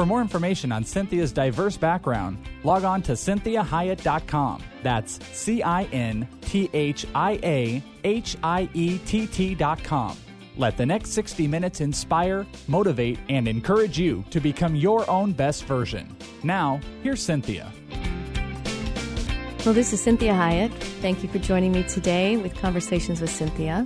For more information on Cynthia's diverse background, log on to cinthiahiett.com. That's C I N T H I A H I E T T.com. Let the next 60 minutes inspire, motivate, and encourage you to become your own best version. Now, here's Cynthia. Well, this is Cinthia Hiett. Thank you for joining me today with Conversations with Cynthia.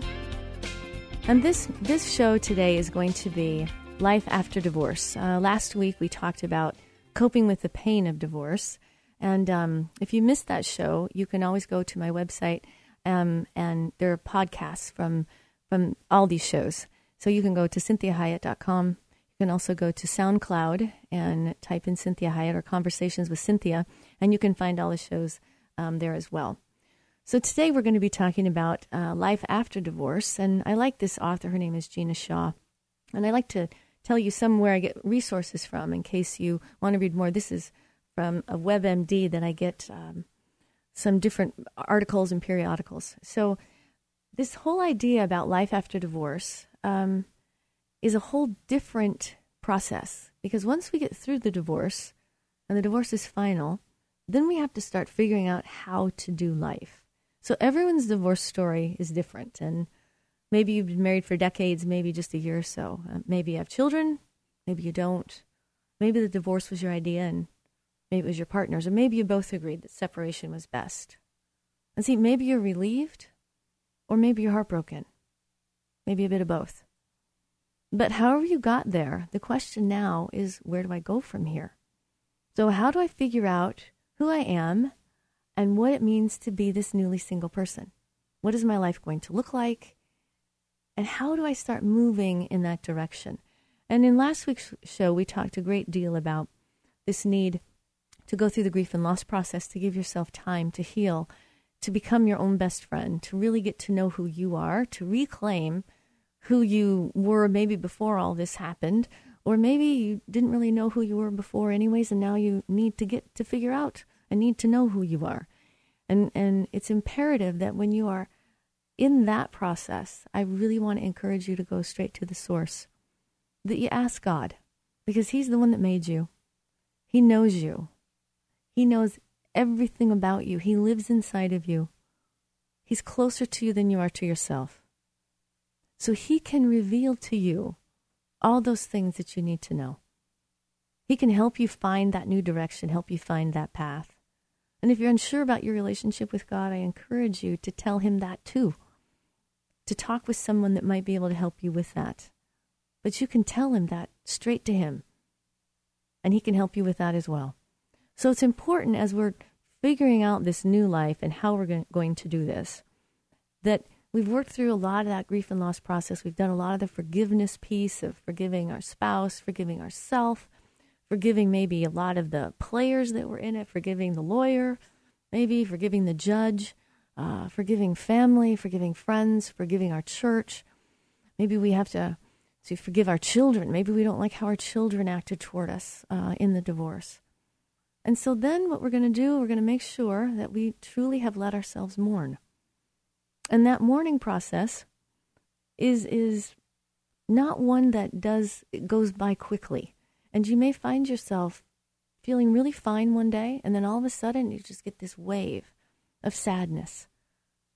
And this, this show today is going to be life after divorce. Uh, last week we talked about coping with the pain of divorce. And um, if you missed that show, you can always go to my website, um, and there are podcasts from from all these shows. So you can go to cinthiahiett.com. You can also go to SoundCloud and type in Cinthia Hiett or Conversations with Cynthia, and you can find all the shows um, there as well. So today we're going to be talking about uh, life after divorce, and I like this author. Her name is Gina Shaw, and I like to tell you somewhere I get resources from in case you want to read more. This is from a WebMD that I get um, some different articles and periodicals. So, this whole idea about life after divorce um, is a whole different process because once we get through the divorce and the divorce is final, then we have to start figuring out how to do life. So, everyone's divorce story is different. And Maybe you've been married for decades, maybe just a year or so. Uh, maybe you have children, maybe you don't. Maybe the divorce was your idea and maybe it was your partner's, or maybe you both agreed that separation was best. And see, maybe you're relieved, or maybe you're heartbroken. Maybe a bit of both. But however you got there, the question now is where do I go from here? So, how do I figure out who I am and what it means to be this newly single person? What is my life going to look like? And how do I start moving in that direction? And in last week's show, we talked a great deal about this need to go through the grief and loss process, to give yourself time to heal, to become your own best friend, to really get to know who you are, to reclaim who you were maybe before all this happened, or maybe you didn't really know who you were before anyways, and now you need to get to figure out and need to know who you are. And and it's imperative that when you are in that process, I really want to encourage you to go straight to the source. That you ask God, because He's the one that made you. He knows you. He knows everything about you. He lives inside of you. He's closer to you than you are to yourself. So He can reveal to you all those things that you need to know. He can help you find that new direction, help you find that path. And if you're unsure about your relationship with God, I encourage you to tell Him that too to talk with someone that might be able to help you with that. But you can tell him that straight to him, and he can help you with that as well. So it's important as we're figuring out this new life and how we're going to do this that we've worked through a lot of that grief and loss process. We've done a lot of the forgiveness piece of forgiving our spouse, forgiving ourselves, forgiving maybe a lot of the players that were in it, forgiving the lawyer, maybe forgiving the judge uh, forgiving family, forgiving friends, forgiving our church. Maybe we have to, to forgive our children. Maybe we don't like how our children acted toward us uh, in the divorce. And so then what we're going to do, we're going to make sure that we truly have let ourselves mourn. And that mourning process is is not one that does goes by quickly. And you may find yourself feeling really fine one day and then all of a sudden you just get this wave of sadness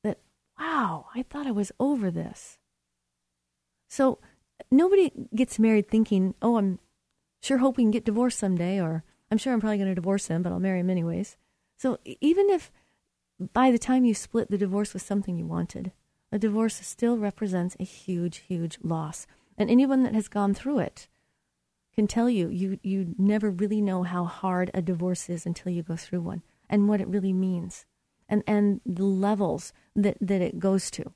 that, wow, I thought I was over this. So nobody gets married thinking, oh, I'm sure hoping to get divorced someday, or I'm sure I'm probably going to divorce him, but I'll marry him anyways. So even if by the time you split, the divorce was something you wanted, a divorce still represents a huge, huge loss. And anyone that has gone through it can tell you, you, you never really know how hard a divorce is until you go through one and what it really means and, and the levels that, that it goes to.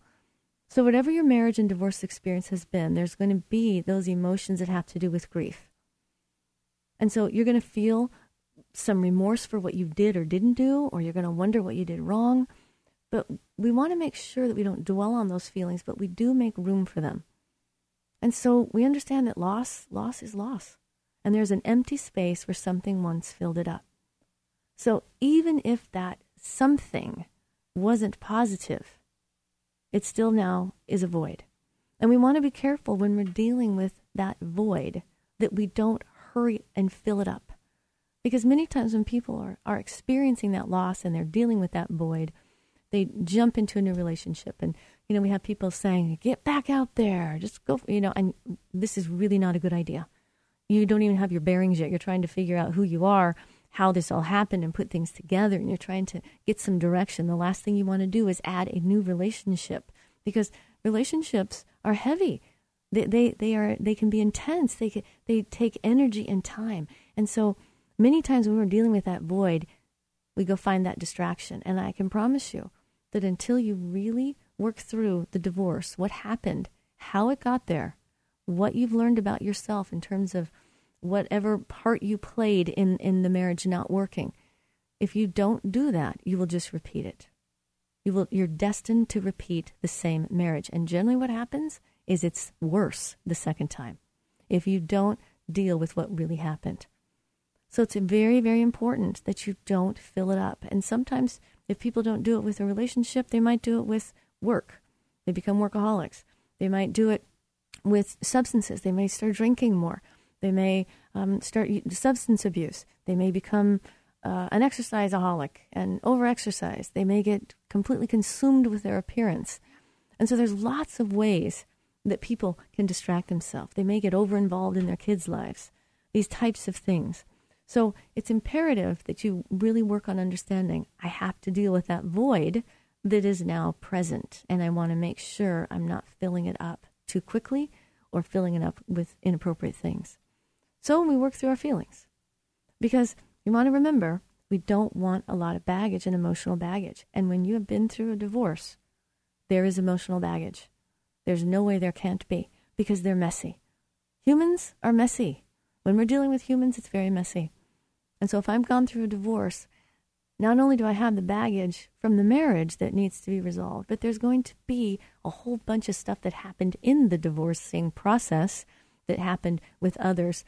So, whatever your marriage and divorce experience has been, there's going to be those emotions that have to do with grief. And so, you're going to feel some remorse for what you did or didn't do, or you're going to wonder what you did wrong. But we want to make sure that we don't dwell on those feelings, but we do make room for them. And so we understand that loss, loss is loss. And there's an empty space where something once filled it up. So even if that something wasn't positive, it still now is a void. And we want to be careful when we're dealing with that void that we don't hurry and fill it up. Because many times when people are, are experiencing that loss and they're dealing with that void, they jump into a new relationship. And, you know, we have people saying, get back out there, just go, you know, and this is really not a good idea. You don't even have your bearings yet. You're trying to figure out who you are, how this all happened, and put things together, and you're trying to get some direction. The last thing you want to do is add a new relationship because relationships are heavy. They, they, they are they can be intense. They can, they take energy and time. And so many times when we're dealing with that void, we go find that distraction. And I can promise you that until you really work through the divorce, what happened, how it got there, what you've learned about yourself in terms of whatever part you played in, in the marriage not working, if you don't do that, you will just repeat it. You will, you're destined to repeat the same marriage. And generally, what happens is it's worse the second time if you don't deal with what really happened. So it's very, very important that you don't fill it up. And sometimes, if people don't do it with a relationship, they might do it with work. They become workaholics. They might do it with substances. They may start drinking more. They may um, start substance abuse. They may become uh, an exerciseaholic and overexercise. They may get completely consumed with their appearance. And so there's lots of ways that people can distract themselves. They may get over involved in their kids' lives, these types of things. So it's imperative that you really work on understanding I have to deal with that void that is now present, and I want to make sure I'm not filling it up too quickly or filling it up with inappropriate things. So we work through our feelings because you want to remember we don't want a lot of baggage and emotional baggage. And when you have been through a divorce, there is emotional baggage. There's no way there can't be because they're messy. Humans are messy. When we're dealing with humans, it's very messy. And so if I've gone through a divorce, not only do I have the baggage from the marriage that needs to be resolved, but there's going to be a whole bunch of stuff that happened in the divorcing process that happened with others,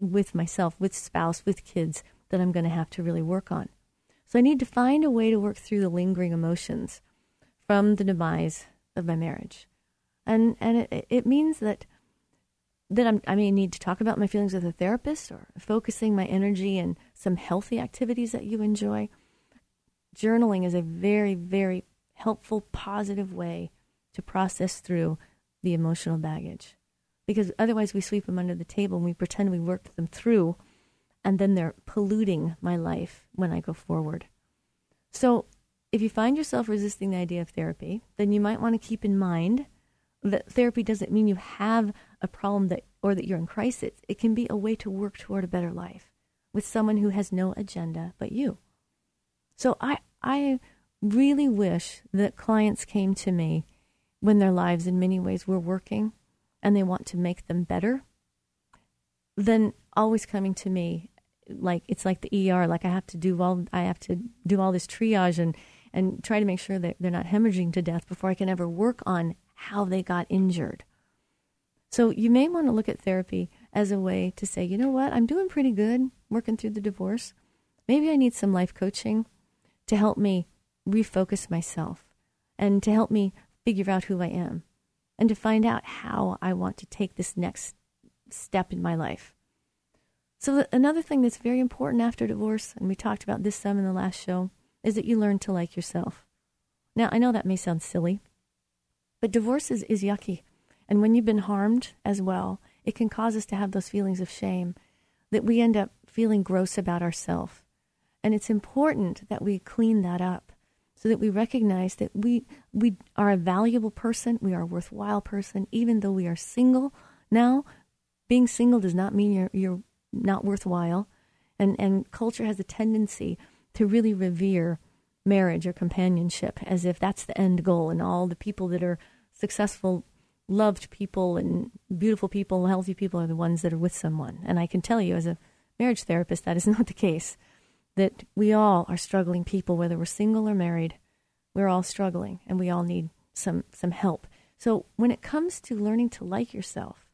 with myself, with spouse, with kids that I'm going to have to really work on. So I need to find a way to work through the lingering emotions from the demise of my marriage and and it, it means that that I'm, i may need to talk about my feelings with a therapist or focusing my energy in some healthy activities that you enjoy. Journaling is a very, very helpful, positive way to process through the emotional baggage. Because otherwise, we sweep them under the table and we pretend we worked them through, and then they're polluting my life when I go forward. So, if you find yourself resisting the idea of therapy, then you might want to keep in mind that therapy doesn't mean you have a problem that or that you're in crisis. It can be a way to work toward a better life with someone who has no agenda but you. So I I really wish that clients came to me when their lives in many ways were working and they want to make them better than always coming to me like it's like the ER like I have to do all I have to do all this triage and and try to make sure that they're not hemorrhaging to death before I can ever work on how they got injured. So you may want to look at therapy as a way to say, you know what, I'm doing pretty good working through the divorce. Maybe I need some life coaching to help me refocus myself and to help me figure out who I am and to find out how I want to take this next step in my life. So, another thing that's very important after divorce, and we talked about this some in the last show, is that you learn to like yourself. Now, I know that may sound silly, but divorce is, is yucky. And when you've been harmed as well, it can cause us to have those feelings of shame that we end up feeling gross about ourselves. And it's important that we clean that up so that we recognize that we, we are a valuable person, we are a worthwhile person, even though we are single. Now, being single does not mean you're, you're not worthwhile. And, and culture has a tendency to really revere marriage or companionship as if that's the end goal and all the people that are successful loved people and beautiful people healthy people are the ones that are with someone and i can tell you as a marriage therapist that is not the case that we all are struggling people whether we're single or married We're all struggling and we all need some, some help. So when it comes to learning to like yourself,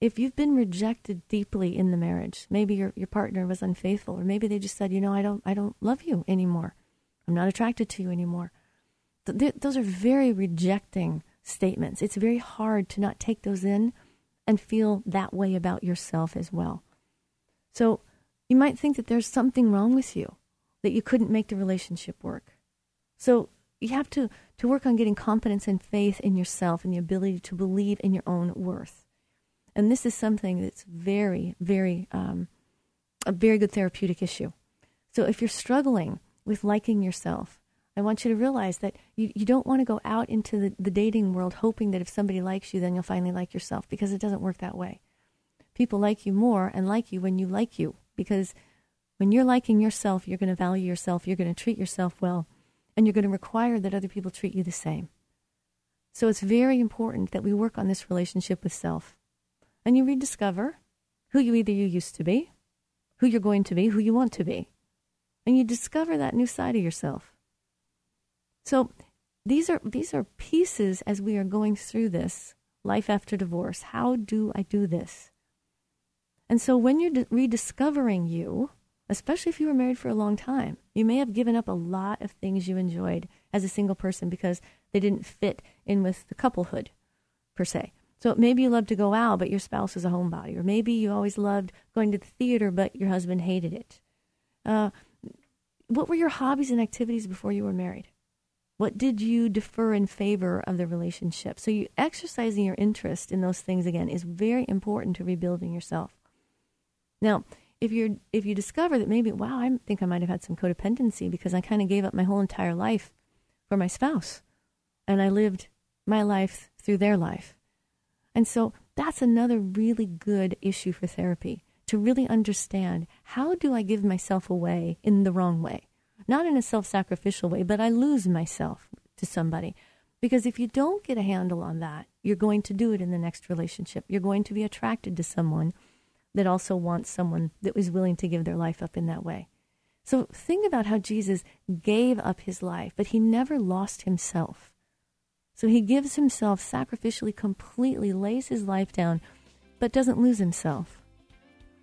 if you've been rejected deeply in the marriage, maybe your, your partner was unfaithful, or maybe they just said, you know, I don't, I don't love you anymore. I'm not attracted to you anymore. Th- those are very rejecting statements. It's very hard to not take those in and feel that way about yourself as well. So you might think that there's something wrong with you, that you couldn't make the relationship work. So you have to, to work on getting confidence and faith in yourself and the ability to believe in your own worth. And this is something that's very, very, um, a very good therapeutic issue. So if you're struggling with liking yourself, I want you to realize that you, you don't want to go out into the, the dating world hoping that if somebody likes you, then you'll finally like yourself because it doesn't work that way. People like you more and like you when you like you because when you're liking yourself, you're going to value yourself, you're going to treat yourself well, and you're going to require that other people treat you the same. So it's very important that we work on this relationship with self and you rediscover who you either you used to be, who you're going to be, who you want to be. And you discover that new side of yourself. So these are these are pieces as we are going through this life after divorce. How do I do this? And so when you're rediscovering you, especially if you were married for a long time, you may have given up a lot of things you enjoyed as a single person because they didn't fit in with the couplehood per se. So maybe you love to go out, but your spouse is a homebody. Or maybe you always loved going to the theater, but your husband hated it. Uh, what were your hobbies and activities before you were married? What did you defer in favor of the relationship? So you exercising your interest in those things again is very important to rebuilding yourself. Now, if you if you discover that maybe wow, I think I might have had some codependency because I kind of gave up my whole entire life for my spouse, and I lived my life through their life. And so that's another really good issue for therapy to really understand how do I give myself away in the wrong way? Not in a self sacrificial way, but I lose myself to somebody. Because if you don't get a handle on that, you're going to do it in the next relationship. You're going to be attracted to someone that also wants someone that was willing to give their life up in that way. So think about how Jesus gave up his life, but he never lost himself. So he gives himself sacrificially, completely, lays his life down, but doesn't lose himself.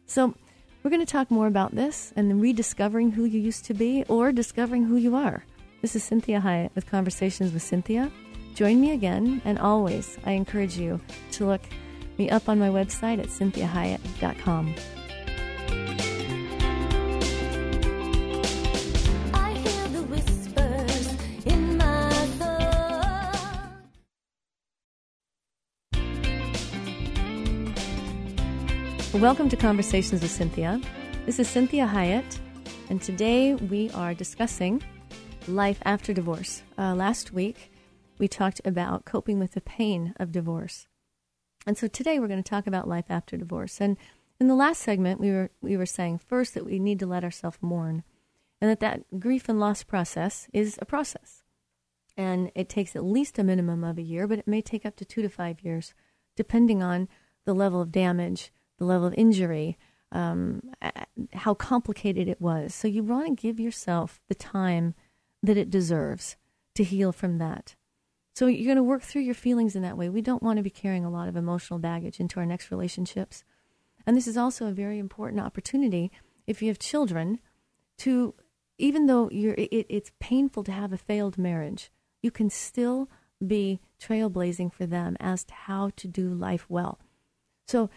So we're going to talk more about this and rediscovering who you used to be or discovering who you are. This is Cinthia Hiett with Conversations with Cynthia. Join me again, and always I encourage you to look me up on my website at cinthiahiett.com. Welcome to Conversations with Cynthia. This is Cinthia Hiett, and today we are discussing life after divorce. Uh, last week, we talked about coping with the pain of divorce. And so today we're going to talk about life after divorce. And in the last segment, we were, we were saying first that we need to let ourselves mourn, and that that grief and loss process is a process. And it takes at least a minimum of a year, but it may take up to two to five years, depending on the level of damage the level of injury, um, how complicated it was. So you want to give yourself the time that it deserves to heal from that. So you're going to work through your feelings in that way. We don't want to be carrying a lot of emotional baggage into our next relationships. And this is also a very important opportunity if you have children to, even though you're, it, it's painful to have a failed marriage, you can still be trailblazing for them as to how to do life well. So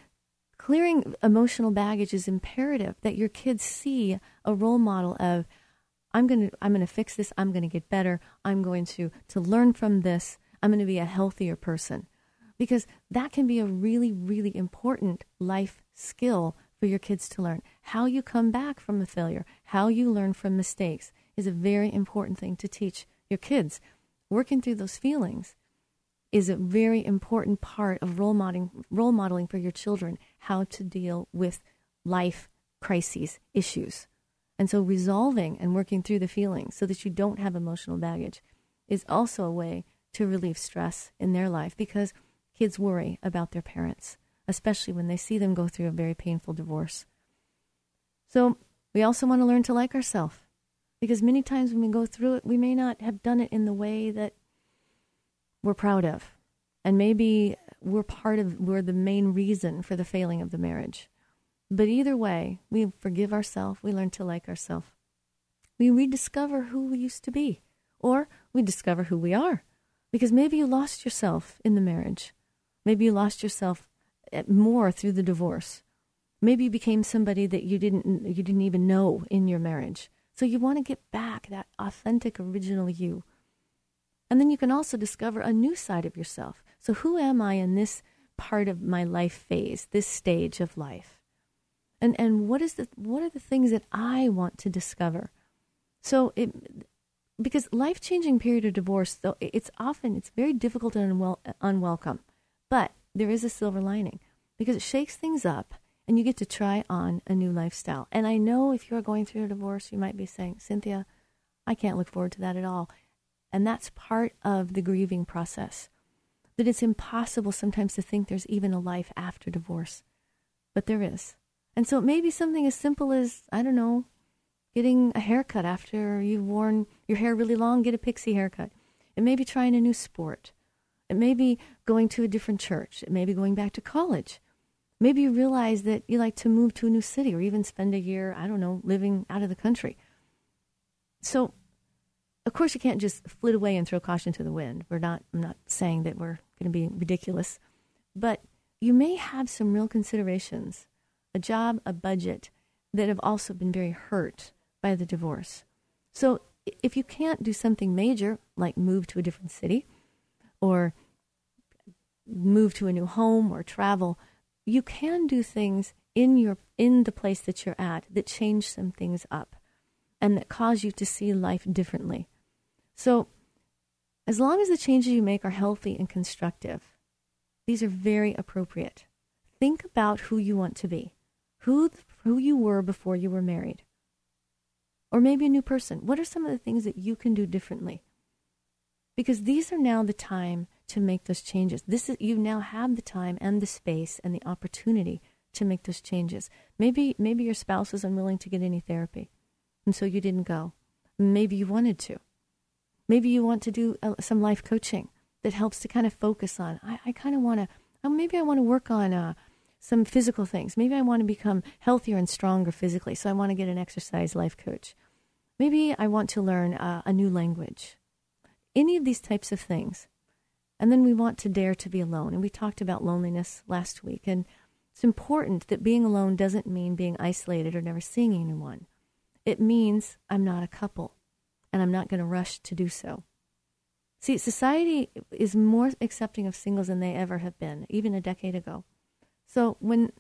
clearing emotional baggage is imperative that your kids see a role model of i'm going to i'm going to fix this. I'm going to get better. I'm going to to learn from this. I'm going to be a healthier person. Because that can be a really really important life skill for your kids to learn. How you come back from a failure how you learn from mistakes is a very important thing to teach your kids. Working through those feelings is a very important part of role modeling, role modeling for your children how to deal with life crises issues. And so resolving and working through the feelings so that you don't have emotional baggage is also a way to relieve stress in their life because kids worry about their parents, especially when they see them go through a very painful divorce. So we also want to learn to like ourselves. Because many times when we go through it, we may not have done it in the way that we're proud of. And maybe we're part of, we're the main reason for the failing of the marriage. But either way, we forgive ourselves, we learn to like ourselves. We rediscover who we used to be, or we discover who we are. Because maybe you lost yourself in the marriage. Maybe you lost yourself eh, more through the divorce. Maybe you became somebody that you didn't you didn't even know in your marriage. So you want to get back that authentic original you. And then you can also discover a new side of yourself. So who am I in this part of my life phase, this stage of life? And and what is the what are the things that I want to discover? So it because life changing period of divorce though it's often it's very difficult and unwel- unwelcome. But there is a silver lining because it shakes things up and you get to try on a new lifestyle. And i know if you're going through a divorce you might be saying cynthia i can't look forward to that at all. And that's part of the grieving process. That it's impossible sometimes to think there's even a life after divorce. But there is and so it may be something as simple as i don't know getting a haircut after you've worn your hair really long, get a pixie haircut. It may be trying a new sport. It may be going to a different church. It may be going back to college. Maybe you realize that you like to move to a new city or even spend a year, I don't know, living out of the country. So, of course, you can't just flit away and throw caution to the wind. We're not, I'm not saying that we're going to be ridiculous, but you may have some real considerations a job, a budget that have also been very hurt by the divorce. So if you can't do something major, like move to a different city or move to a new home or travel, you can do things in your in the place that you're at that change some things up and that cause you to see life differently. So as long as the changes you make are healthy and constructive, these are very appropriate. Think about who you want to be, who who you were before you were married or maybe a new person. What are some of the things that you can do differently? Because these are now the time to make those changes. This is you now have the time and the space and the opportunity to make those changes. Maybe maybe your spouse is unwilling to get any therapy, and so you didn't go. Maybe you wanted to. Maybe you want to do uh, some life coaching that helps to kind of focus on. I, I kind of want to. Oh, maybe I want to work on uh, some physical things. Maybe I want to become healthier and stronger physically, so I want to get an exercise life coach. Maybe I want to learn uh, a new language. Any of these types of things. And then we want to dare to be alone. And we talked about loneliness last week. And it's important that being alone doesn't mean being isolated or never seeing anyone. It means I'm not a couple and I'm not going to rush to do so. See, society is more accepting of singles than they ever have been, even a decade ago. So when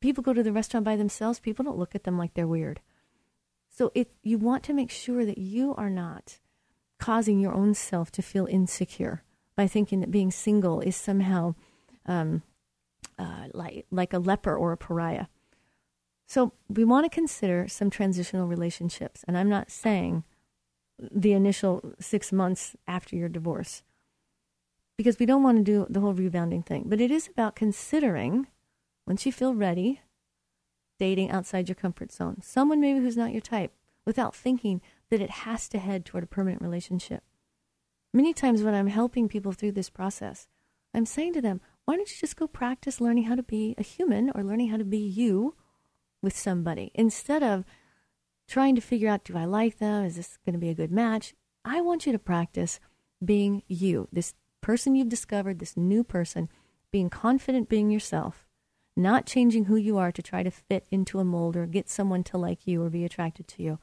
people go to the restaurant by themselves, people don't look at them like they're weird. So if you want to make sure that you are not causing your own self to feel insecure by thinking that being single is somehow um, uh, like like a leper or a pariah. So we want to consider some transitional relationships, and I'm not saying the initial six months after your divorce because we don't want to do the whole rebounding thing, but it is about considering once you feel ready, dating outside your comfort zone, someone maybe who's not your type, without thinking that it has to head toward a permanent relationship. Many times when I'm helping people through this process, I'm saying to them, why don't you just go practice learning how to be a human or learning how to be you with somebody instead of trying to figure out, do I like them? Is this going to be a good match? I want you to practice being you, this person you've discovered, this new person, being confident being yourself, not changing who you are to try to fit into a mold or get someone to like you or be attracted to you,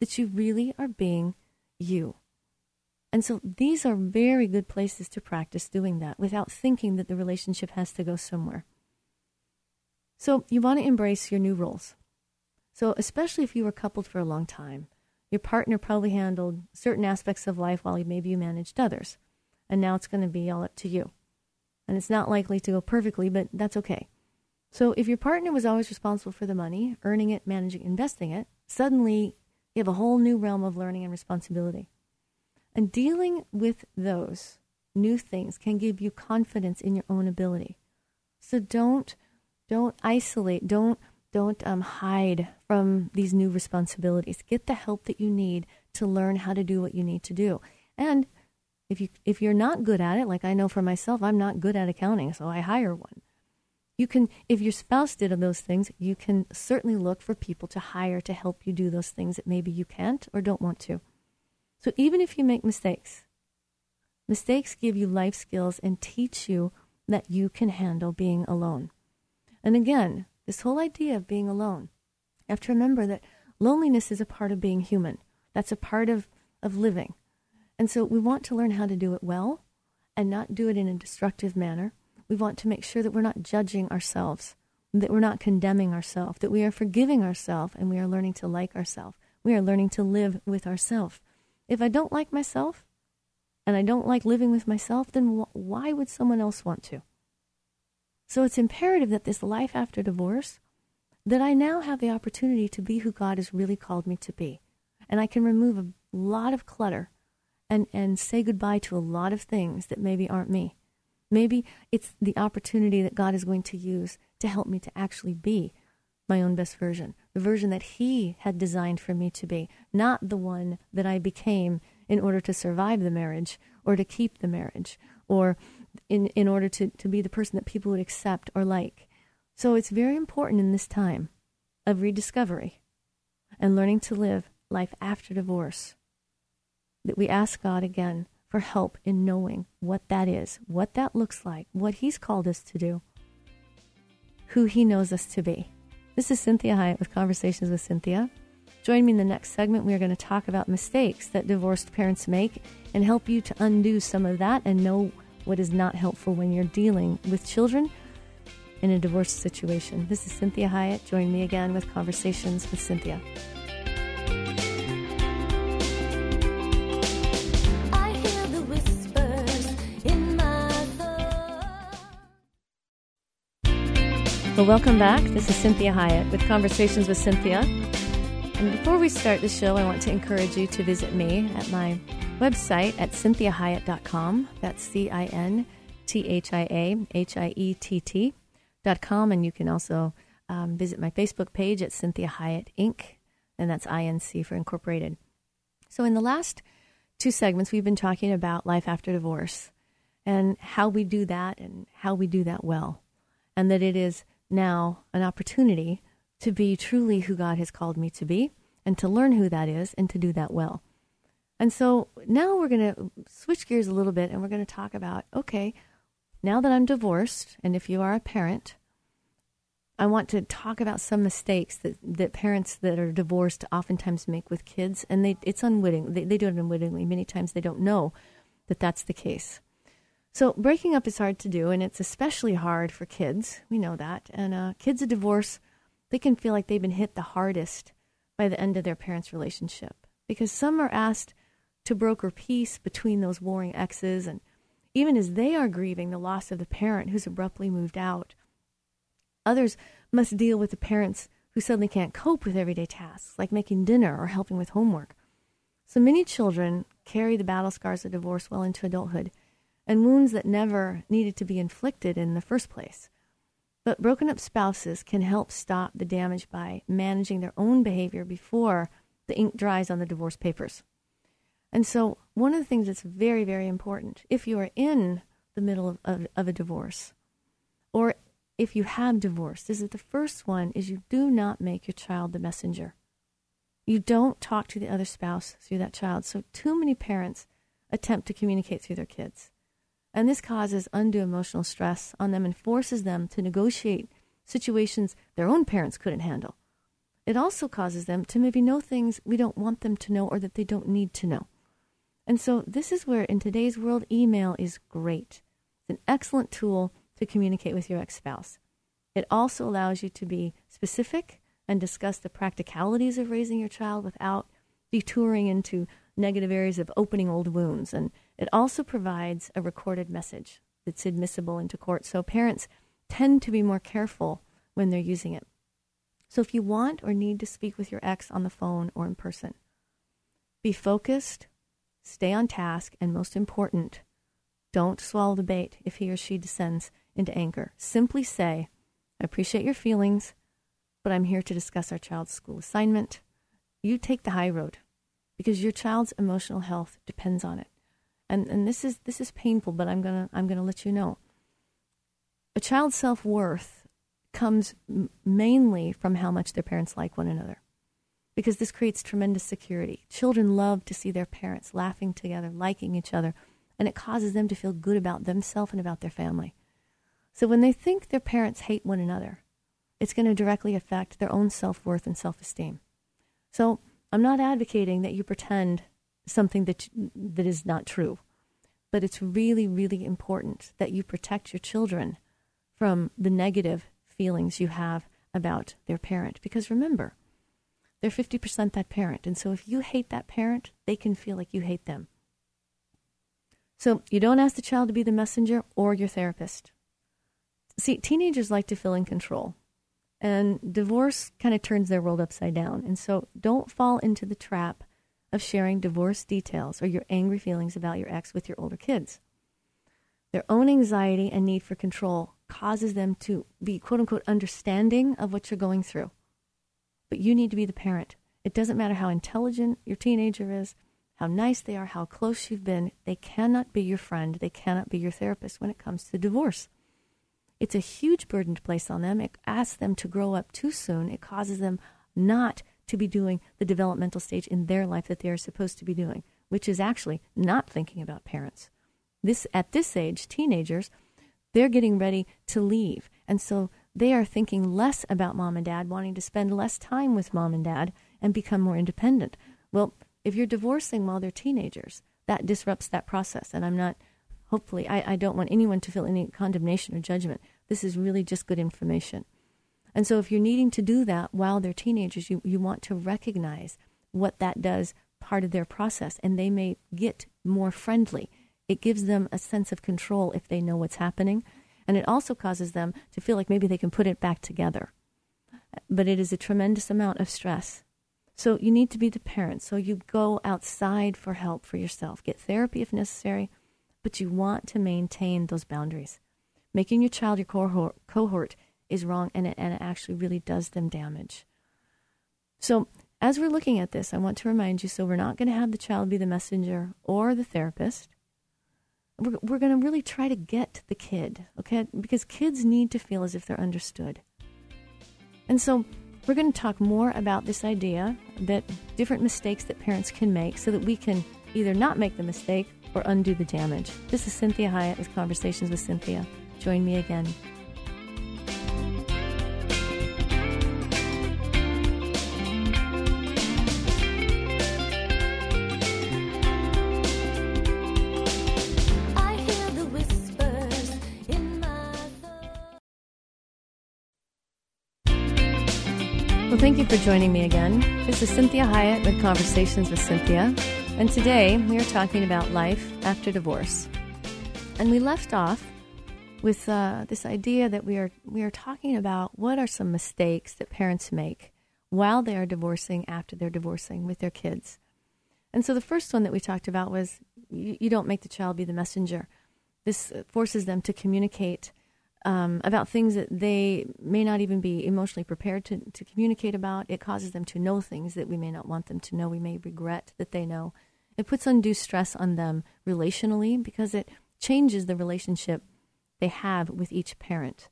that you really are being you. And so these are very good places to practice doing that without thinking that the relationship has to go somewhere. So you want to embrace your new roles. So, especially if you were coupled for a long time, your partner probably handled certain aspects of life while maybe you managed others. And now it's going to be all up to you. And it's not likely to go perfectly, but that's okay. So if your partner was always responsible for the money, earning it, managing, investing it, suddenly you have a whole new realm of learning and responsibility. And dealing with those new things can give you confidence in your own ability. So don't don't isolate, don't don't um, hide from these new responsibilities. Get the help that you need to learn how to do what you need to do. And if you if you're not good at it, like I know for myself, I'm not good at accounting, so I hire one. You can if your spouse did those things, you can certainly look for people to hire to help you do those things that maybe you can't or don't want to. So even if you make mistakes, mistakes give you life skills and teach you that you can handle being alone. And again, this whole idea of being alone, you have to remember that loneliness is a part of being human. That's a part of, of living. And so we want to learn how to do it well and not do it in a destructive manner. We want to make sure that we're not judging ourselves, that we're not condemning ourselves, that we are forgiving ourselves and we are learning to like ourselves. We are learning to live with ourselves. If I don't like myself and I don't like living with myself, then wh- why would someone else want to? So it's imperative that this life after divorce, that I now have the opportunity to be who God has really called me to be. And I can remove a lot of clutter and, and say goodbye to a lot of things that maybe aren't me. Maybe it's the opportunity that God is going to use to help me to actually be my own best version, the version that He had designed for me to be, not the one that I became in order to survive the marriage or to keep the marriage or in, in order to, to be the person that people would accept or like. So it's very important in this time of rediscovery and learning to live life after divorce that we ask God again for help in knowing what that is, what that looks like, what He's called us to do, who He knows us to be. This is Cinthia Hiett with Conversations with Cynthia. Join me in the next segment. We are going to talk about mistakes that divorced parents make and help you to undo some of that and know what is not helpful when you're dealing with children in a divorce situation. This is Cinthia Hiett. Join me again with Conversations with Cinthia. Well, welcome back. This is Cinthia Hiett with Conversations with Cynthia. And before we start the show, I want to encourage you to visit me at my website at cinthiahiett.com. That's C I N T H I A H I E T T.com. And you can also um, visit my Facebook page at Cinthia Hiett Inc., and that's INC for Incorporated. So, in the last two segments, we've been talking about life after divorce and how we do that and how we do that well, and that it is now an opportunity to be truly who God has called me to be and to learn who that is and to do that well. And so now we're going to switch gears a little bit and we're going to talk about okay, now that I'm divorced, and if you are a parent, I want to talk about some mistakes that, that parents that are divorced oftentimes make with kids, and they, it's unwitting. They, they do it unwittingly. Many times they don't know that that's the case. So breaking up is hard to do, and it's especially hard for kids. We know that. And uh, kids of divorce, they can feel like they've been hit the hardest by the end of their parents' relationship because some are asked to broker peace between those warring exes, and even as they are grieving the loss of the parent who's abruptly moved out, others must deal with the parents who suddenly can't cope with everyday tasks like making dinner or helping with homework. So many children carry the battle scars of divorce well into adulthood and wounds that never needed to be inflicted in the first place. But broken up spouses can help stop the damage by managing their own behavior before the ink dries on the divorce papers. And so, one of the things that's very, very important if you are in the middle of, of, of a divorce, or if you have divorced, is that the first one is you do not make your child the messenger. You don't talk to the other spouse through that child. So, too many parents attempt to communicate through their kids. And this causes undue emotional stress on them and forces them to negotiate situations their own parents couldn't handle. It also causes them to maybe know things we don't want them to know or that they don't need to know. And so, this is where in today's world, email is great. It's an excellent tool to communicate with your ex spouse. It also allows you to be specific and discuss the practicalities of raising your child without detouring into negative areas of opening old wounds. And it also provides a recorded message that's admissible into court. So parents tend to be more careful when they're using it. So if you want or need to speak with your ex on the phone or in person, be focused, stay on task, and most important, don't swallow the bait if he or she descends into anger. Simply say, I appreciate your feelings. but I'm here to discuss our child's school assignment. You take the high road because your child's emotional health depends on it. And and this is this is painful, but I'm to I'm to let you know. A child's self-worth comes m- mainly from how much their parents like one another. Because this creates tremendous security. Children love to see their parents laughing together, liking each other, and it causes them to feel good about themselves and about their family. So when they think their parents hate one another, it's going to directly affect their own self worth and self esteem. So I'm not advocating that you pretend something that, that is not true, but it's really, really important that you protect your children from the negative feelings you have about their parent. Because remember, they're 50% that parent. And so if you hate that parent, they can feel like you hate them. So you don't ask the child to be the messenger or your therapist. See, teenagers like to feel in control. And divorce kind of turns their world upside down. And so don't fall into the trap of sharing divorce details or your angry feelings about your ex with your older kids. Their own anxiety and need for control causes them to be quote unquote understanding of what you're going through. But you need to be the parent. It doesn't matter how intelligent your teenager is, how nice they are, how close you've been. They cannot be your friend. They cannot be your therapist when it comes to divorce. It's a huge burden to place on them. It asks them to grow up too soon. It causes them not to be doing the developmental stage in their life that they are supposed to be doing, which is actually not thinking about parents. This at this age, teenagers, they're getting ready to leave. And so they are thinking less about mom and dad, wanting to spend less time with mom and dad and become more independent. Well, if you're divorcing while they're teenagers, that disrupts that process. And I'm not, hopefully, I, I don't want anyone to feel any condemnation or judgment. This is really just good information. And so, if you're needing to do that while they're teenagers, you, you want to recognize what that does part of their process, and they may get more friendly. It gives them a sense of control if they know what's happening, and it also causes them to feel like maybe they can put it back together. But it is a tremendous amount of stress. So, you need to be the parent. So, you go outside for help for yourself, get therapy if necessary, but you want to maintain those boundaries making your child your cohort, cohort is wrong and it, and it actually really does them damage. So, as we're looking at this, I want to remind you so we're not going to have the child be the messenger or the therapist. We're, we're going to really try to get the kid, okay? Because kids need to feel as if they're understood. And so, we're going to talk more about this idea that different mistakes that parents can make so that we can either not make the mistake or undo the damage. This is Cinthia Hiett with Conversations with Cynthia. Join me again. Thank you for joining me again. This is Cinthia Hiett with Conversations with Cynthia, And today we are talking about life after divorce. And we left off with uh, this idea that we are we are talking about what are some mistakes that parents make while they are divorcing after they're divorcing with their kids. And so the first one that we talked about was you, you don't make the child be the messenger. This forces them to communicate um, about things that they may not even be emotionally prepared to, to communicate about. It causes them to know things that we may not want them to know. We may regret that they know. It puts undue stress on them relationally because it changes the relationship they have with each parent.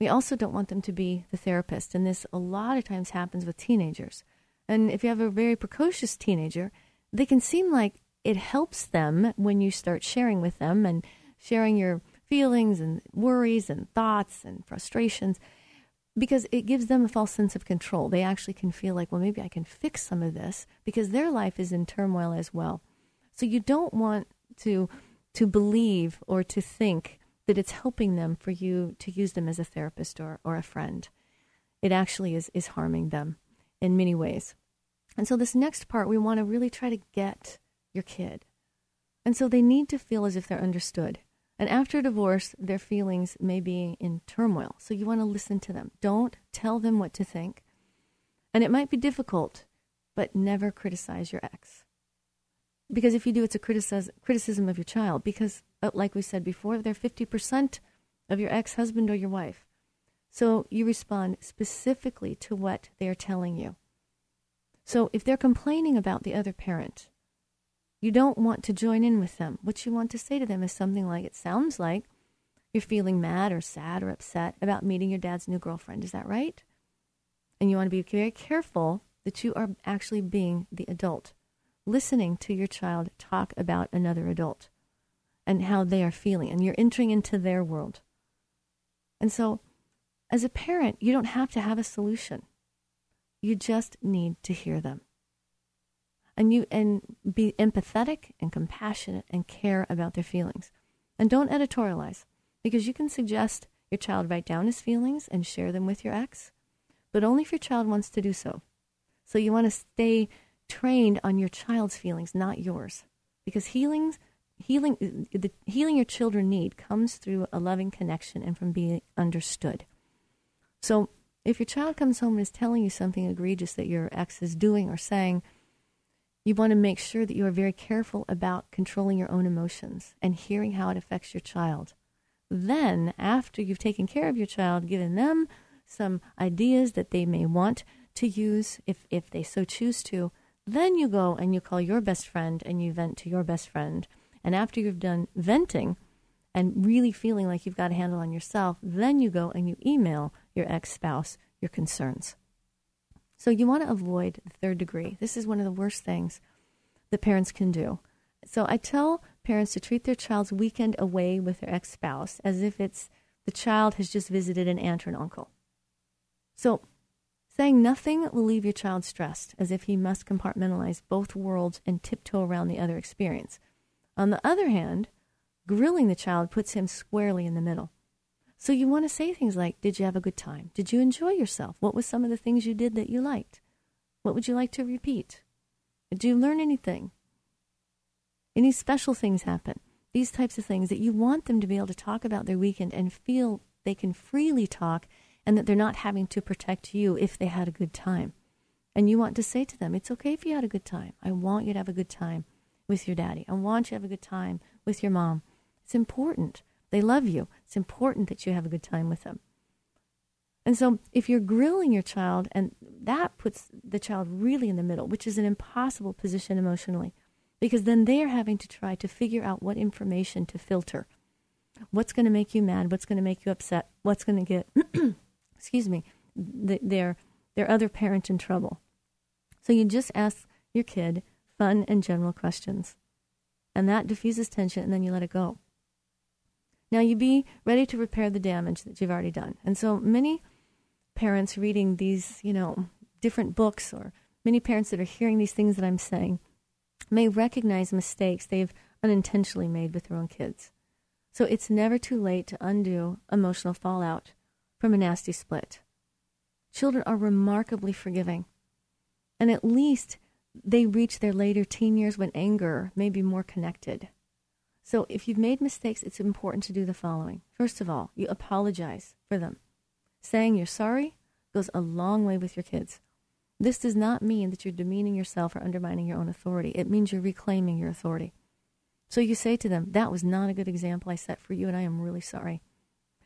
We also don't want them to be the therapist, and this a lot of times happens with teenagers. And if you have a very precocious teenager, they can seem like it helps them when you start sharing with them and sharing your feelings and worries and thoughts and frustrations because it gives them a false sense of control. They actually can feel like, well, maybe I can fix some of this because their life is in turmoil as well. So you don't want to to believe or to think that it's helping them for you to use them as a therapist or, or a friend. It actually is, is harming them in many ways. And so, this next part, we want to really try to get your kid. And so, they need to feel as if they're understood. And after divorce, their feelings may be in turmoil. So, you want to listen to them. Don't tell them what to think. And it might be difficult, but never criticize your ex. Because if you do, it's a criticism of your child. Because, uh, like we said before, they're 50% of your ex husband or your wife. So you respond specifically to what they're telling you. So if they're complaining about the other parent, you don't want to join in with them. What you want to say to them is something like, It sounds like you're feeling mad or sad or upset about meeting your dad's new girlfriend. Is that right? And you want to be very careful that you are actually being the adult, listening to your child talk about another adult and how they are feeling. And you're entering into their world. And so, as a parent, you don't have to have a solution. You just need to hear them and you and be empathetic and compassionate and care about their feelings. And don't editorialize because you can suggest your child write down his feelings and share them with your ex, but only if your child wants to do so. So you want to stay trained on your child's feelings, not yours. Because healings healing the healing your children need comes through a loving connection and from being understood. So if your child comes home and is telling you something egregious that your ex is doing or saying, you want to make sure that you are very careful about controlling your own emotions and hearing how it affects your child. Then, after you've taken care of your child, given them some ideas that they may want to use if, if they so choose to, then you go and you call your best friend and you vent to your best friend. And after you've done venting and really feeling like you've got a handle on yourself, then you go and you email your ex spouse your concerns. So you want to avoid the third degree. This is one of the worst things that parents can do. So I tell parents to treat their child's weekend away with their ex spouse as if it's the child has just visited an aunt or an uncle. So saying nothing will leave your child stressed, as if he must compartmentalize both worlds and tiptoe around the other experience. On the other hand, grilling the child puts him squarely in the middle. So you want to say things like, Did you have a good time? Did you enjoy yourself? What was some of the things you did that you liked? What would you like to repeat? Did you learn anything? Any special things happen? These types of things that you want them to be able to talk about their weekend and feel they can freely talk and that they're not having to protect you if they had a good time. And you want to say to them, It's okay if you had a good time. I want you to have a good time with your daddy. I want you to have a good time with your mom. It's important. They love you. It's important that you have a good time with them. And so, if you're grilling your child, and that puts the child really in the middle, which is an impossible position emotionally, because then they are having to try to figure out what information to filter. What's going to make you mad? What's going to make you upset? What's going to get, excuse me, the, their, their other parent in trouble? So, you just ask your kid fun and general questions. And that diffuses tension, and then you let it go. Now you be ready to repair the damage that you've already done. And so many parents reading these, you know, different books or many parents that are hearing these things that I'm saying may recognize mistakes they've unintentionally made with their own kids. So it's never too late to undo emotional fallout from a nasty split. Children are remarkably forgiving. And at least they reach their later teen years when anger may be more connected. So if you've made mistakes, it's important to do the following. First of all, you apologize for them. Saying you're sorry goes a long way with your kids. This does not mean that you're demeaning yourself or undermining your own authority. It means you're reclaiming your authority. So you say to them, That was not a good example I set for you, and I am really sorry.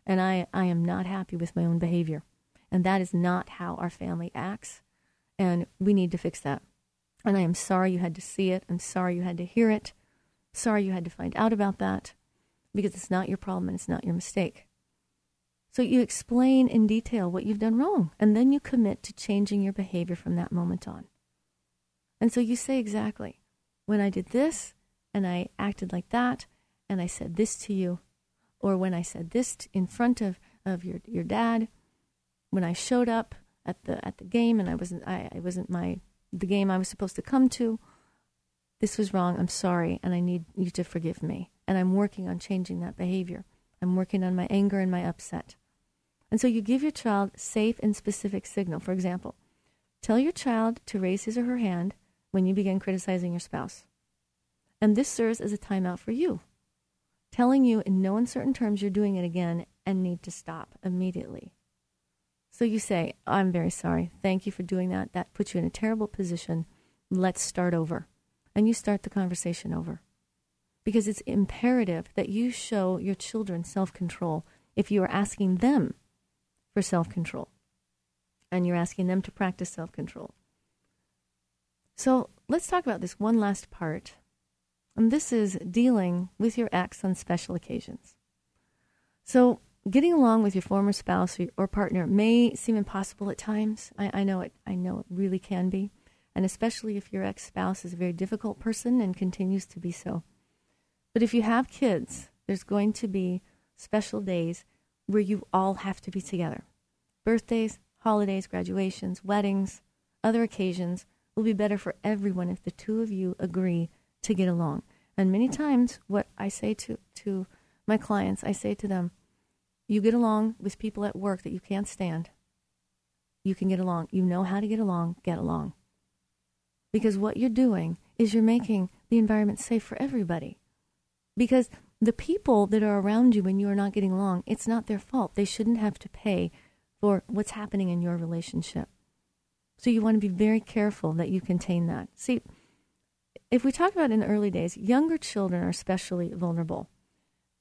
And I, I am not happy with my own behavior. And that is not how our family acts. And we need to fix that. And I am sorry you had to see it. I'm sorry you had to hear it. Sorry you had to find out about that because it's not your problem and it's not your mistake. So you explain in detail what you've done wrong, and then you commit to changing your behavior from that moment on. And so you say exactly, when I did this and I acted like that and I said this to you, or when I said this in front of, of your, your dad, when I showed up at the at the game and I wasn't I, I wasn't my the game I was supposed to come to, this was wrong. I'm sorry, and I need you to forgive me. And I'm working on changing that behavior. I'm working on my anger and my upset. And so you give your child safe and specific signal. For example, tell your child to raise his or her hand when you begin criticizing your spouse. And this serves as a timeout for you, telling you in no uncertain terms you're doing it again and need to stop immediately. So you say, I'm very sorry. Thank you for doing that. That puts you in a terrible position. Let's start over and you start the conversation over. Because it's imperative that you show your children self control if you are asking them for self control. And you're asking them to practice self control. So let's talk about this one last part. And this is dealing with your ex on special occasions. So getting along with your former spouse or, partner may seem impossible at times. I, I know it. I know it really can be, and especially if your ex-spouse is a very difficult person and continues to be so. But if you have kids, there's going to be special days where you all have to be together. Birthdays, holidays, graduations, weddings, other occasions will be better for everyone if the two of you agree to get along. And many times, what I say to, to my clients, I say to them, you get along with people at work that you can't stand. You can get along. You know how to get along, get along. Because what you're doing is you're making the environment safe for everybody. Because the people that are around you when you are not getting along, it's not their fault. They shouldn't have to pay for what's happening in your relationship. So you want to be very careful that you contain that. See, if we talk about in the early days, younger children are especially vulnerable.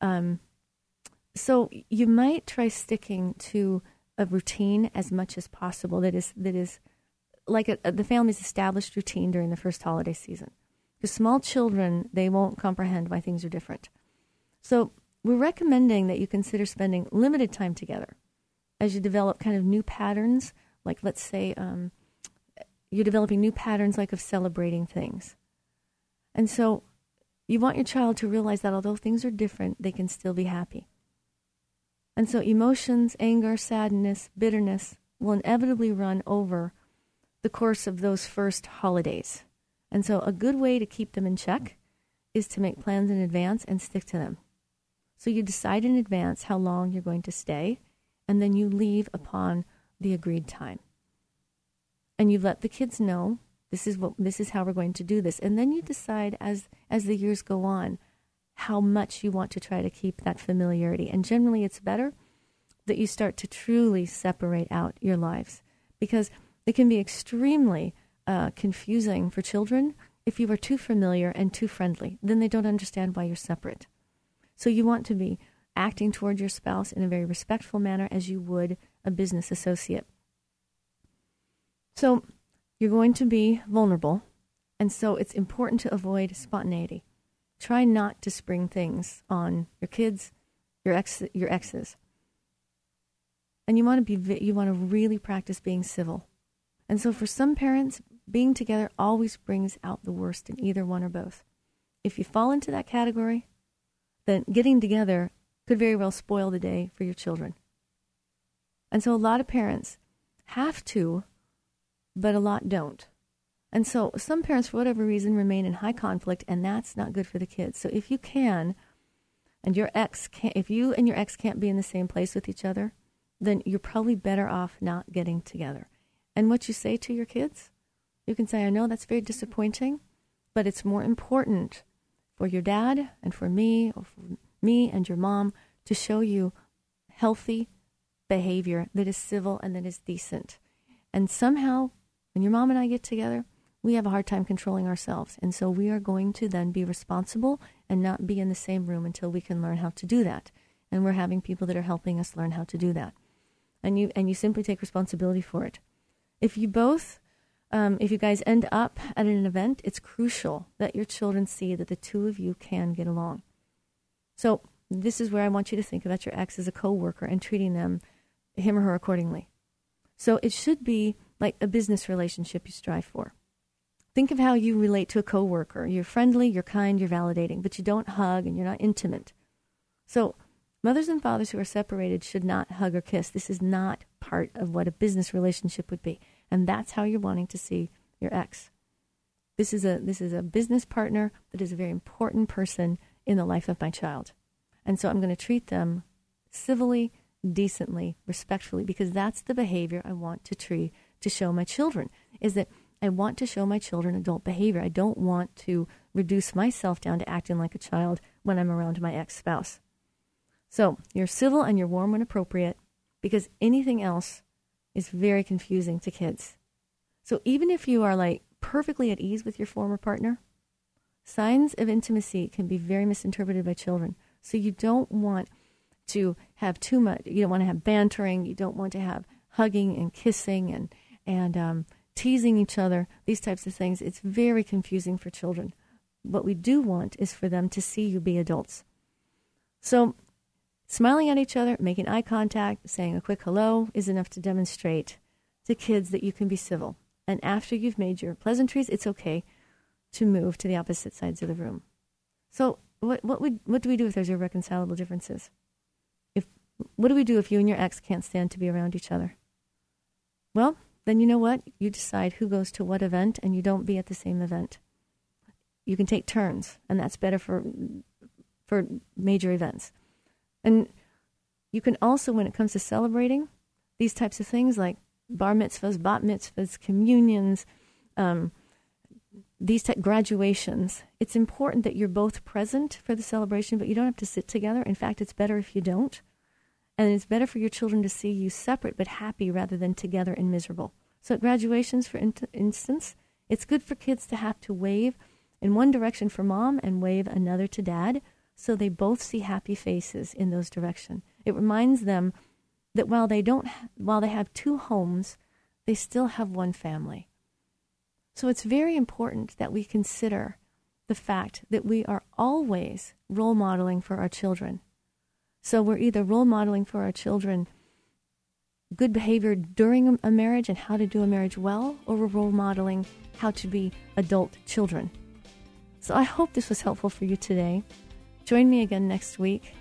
Um, so you might try sticking to a routine as much as possible that is that is like a, the family's established routine during the first holiday season. Because small children, they won't comprehend why things are different. So we're recommending that you consider spending limited time together as you develop kind of new patterns, like let's say um, you're developing new patterns like of celebrating things. And so you want your child to realize that although things are different, they can still be happy. And so emotions, anger, sadness, bitterness will inevitably run over the course of those first holidays. And so a good way to keep them in check is to make plans in advance and stick to them. So you decide in advance how long you're going to stay, and then you leave upon the agreed time. And you let the kids know this is what this is how we're going to do this. And then you decide as as the years go on how much you want to try to keep that familiarity. And generally, it's better that you start to truly separate out your lives because it can be extremely uh, confusing for children if you are too familiar and too friendly. Then they don't understand why you're separate. So you want to be acting toward your spouse in a very respectful manner as you would a business associate. So you're going to be vulnerable, and so it's important to avoid spontaneity try not to spring things on your kids, your ex, your exes. And you want to be you want to really practice being civil. And so for some parents, being together always brings out the worst in either one or both. If you fall into that category, then getting together could very well spoil the day for your children. And so a lot of parents have to, but a lot don't. And so some parents, for whatever reason, remain in high conflict, and that's not good for the kids. So if you can, and your ex can't, if you and your ex can't be in the same place with each other, then you're probably better off not getting together. And what you say to your kids, you can say, I know that's very disappointing, but it's more important for your dad and for me, or for me and your mom, to show you healthy behavior that is civil and that is decent. And somehow, when your mom and I get together, we have a hard time controlling ourselves. And so we are going to then be responsible and not be in the same room until we can learn how to do that. And we're having people that are helping us learn how to do that. And you and you simply take responsibility for it. If you both um, if you guys end up at an event, it's crucial that your children see that the two of you can get along. So this is where I want you to think about your ex as a coworker and treating them, him or her, accordingly. So it should be like a business relationship you strive for. Think of how you relate to a coworker. You're friendly, you're kind, you're validating, but you don't hug and you're not intimate. So, mothers and fathers who are separated should not hug or kiss. This is not part of what a business relationship would be. And that's how you're wanting to see your ex. This is a this is a business partner that is a very important person in the life of my child. And so I'm going to treat them civilly, decently, respectfully because that's the behavior I want to treat to show my children is that I want to show my children adult behavior. I don't want to reduce myself down to acting like a child when I'm around my ex spouse. So you're civil and you're warm when appropriate because anything else is very confusing to kids. So even if you are like perfectly at ease with your former partner, signs of intimacy can be very misinterpreted by children. So you don't want to have too much. You don't want to have bantering. You don't want to have hugging and kissing and and um, teasing each other. These types of things. It's very confusing for children. What we do want is for them to see you be adults. So, smiling at each other, making eye contact, saying a quick hello is enough to demonstrate to kids that you can be civil. And after you've made your pleasantries, it's okay to move to the opposite sides of the room. So, what what would what do we do if there's irreconcilable differences? If what do we do if you and your ex can't stand to be around each other? Well, then you know what? You decide who goes to what event, and you don't be at the same event. You can take turns, and that's better for for major events. And you can also, when it comes to celebrating these types of things like bar mitzvahs, bat mitzvahs, communions, um, these graduations, it's important that you're both present for the celebration, but you don't have to sit together. In fact, it's better if you don't. And it's better for your children to see you separate but happy rather than together and miserable. So at graduations, for in- instance, it's good for kids to have to wave in one direction for mom and wave another to dad so they both see happy faces in those direction. It reminds them that while they don't while they have two homes, they still have one family. So it's very important that we consider the fact that we are always role modeling for our children. So we're either role modeling for our children good behavior during a marriage and how to do a marriage well, or we're role modeling how to be adult children. So I hope this was helpful for you today. Join me again next week.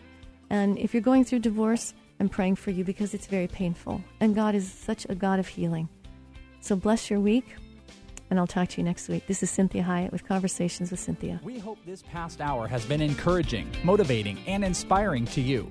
And if you're going through divorce, I'm praying for you because it's very painful. And God is such a God of healing. So bless your week, and I'll talk to you next week. This is Cinthia Hiett with Conversations with Cinthia. We hope this past hour has been encouraging, motivating, and inspiring to you.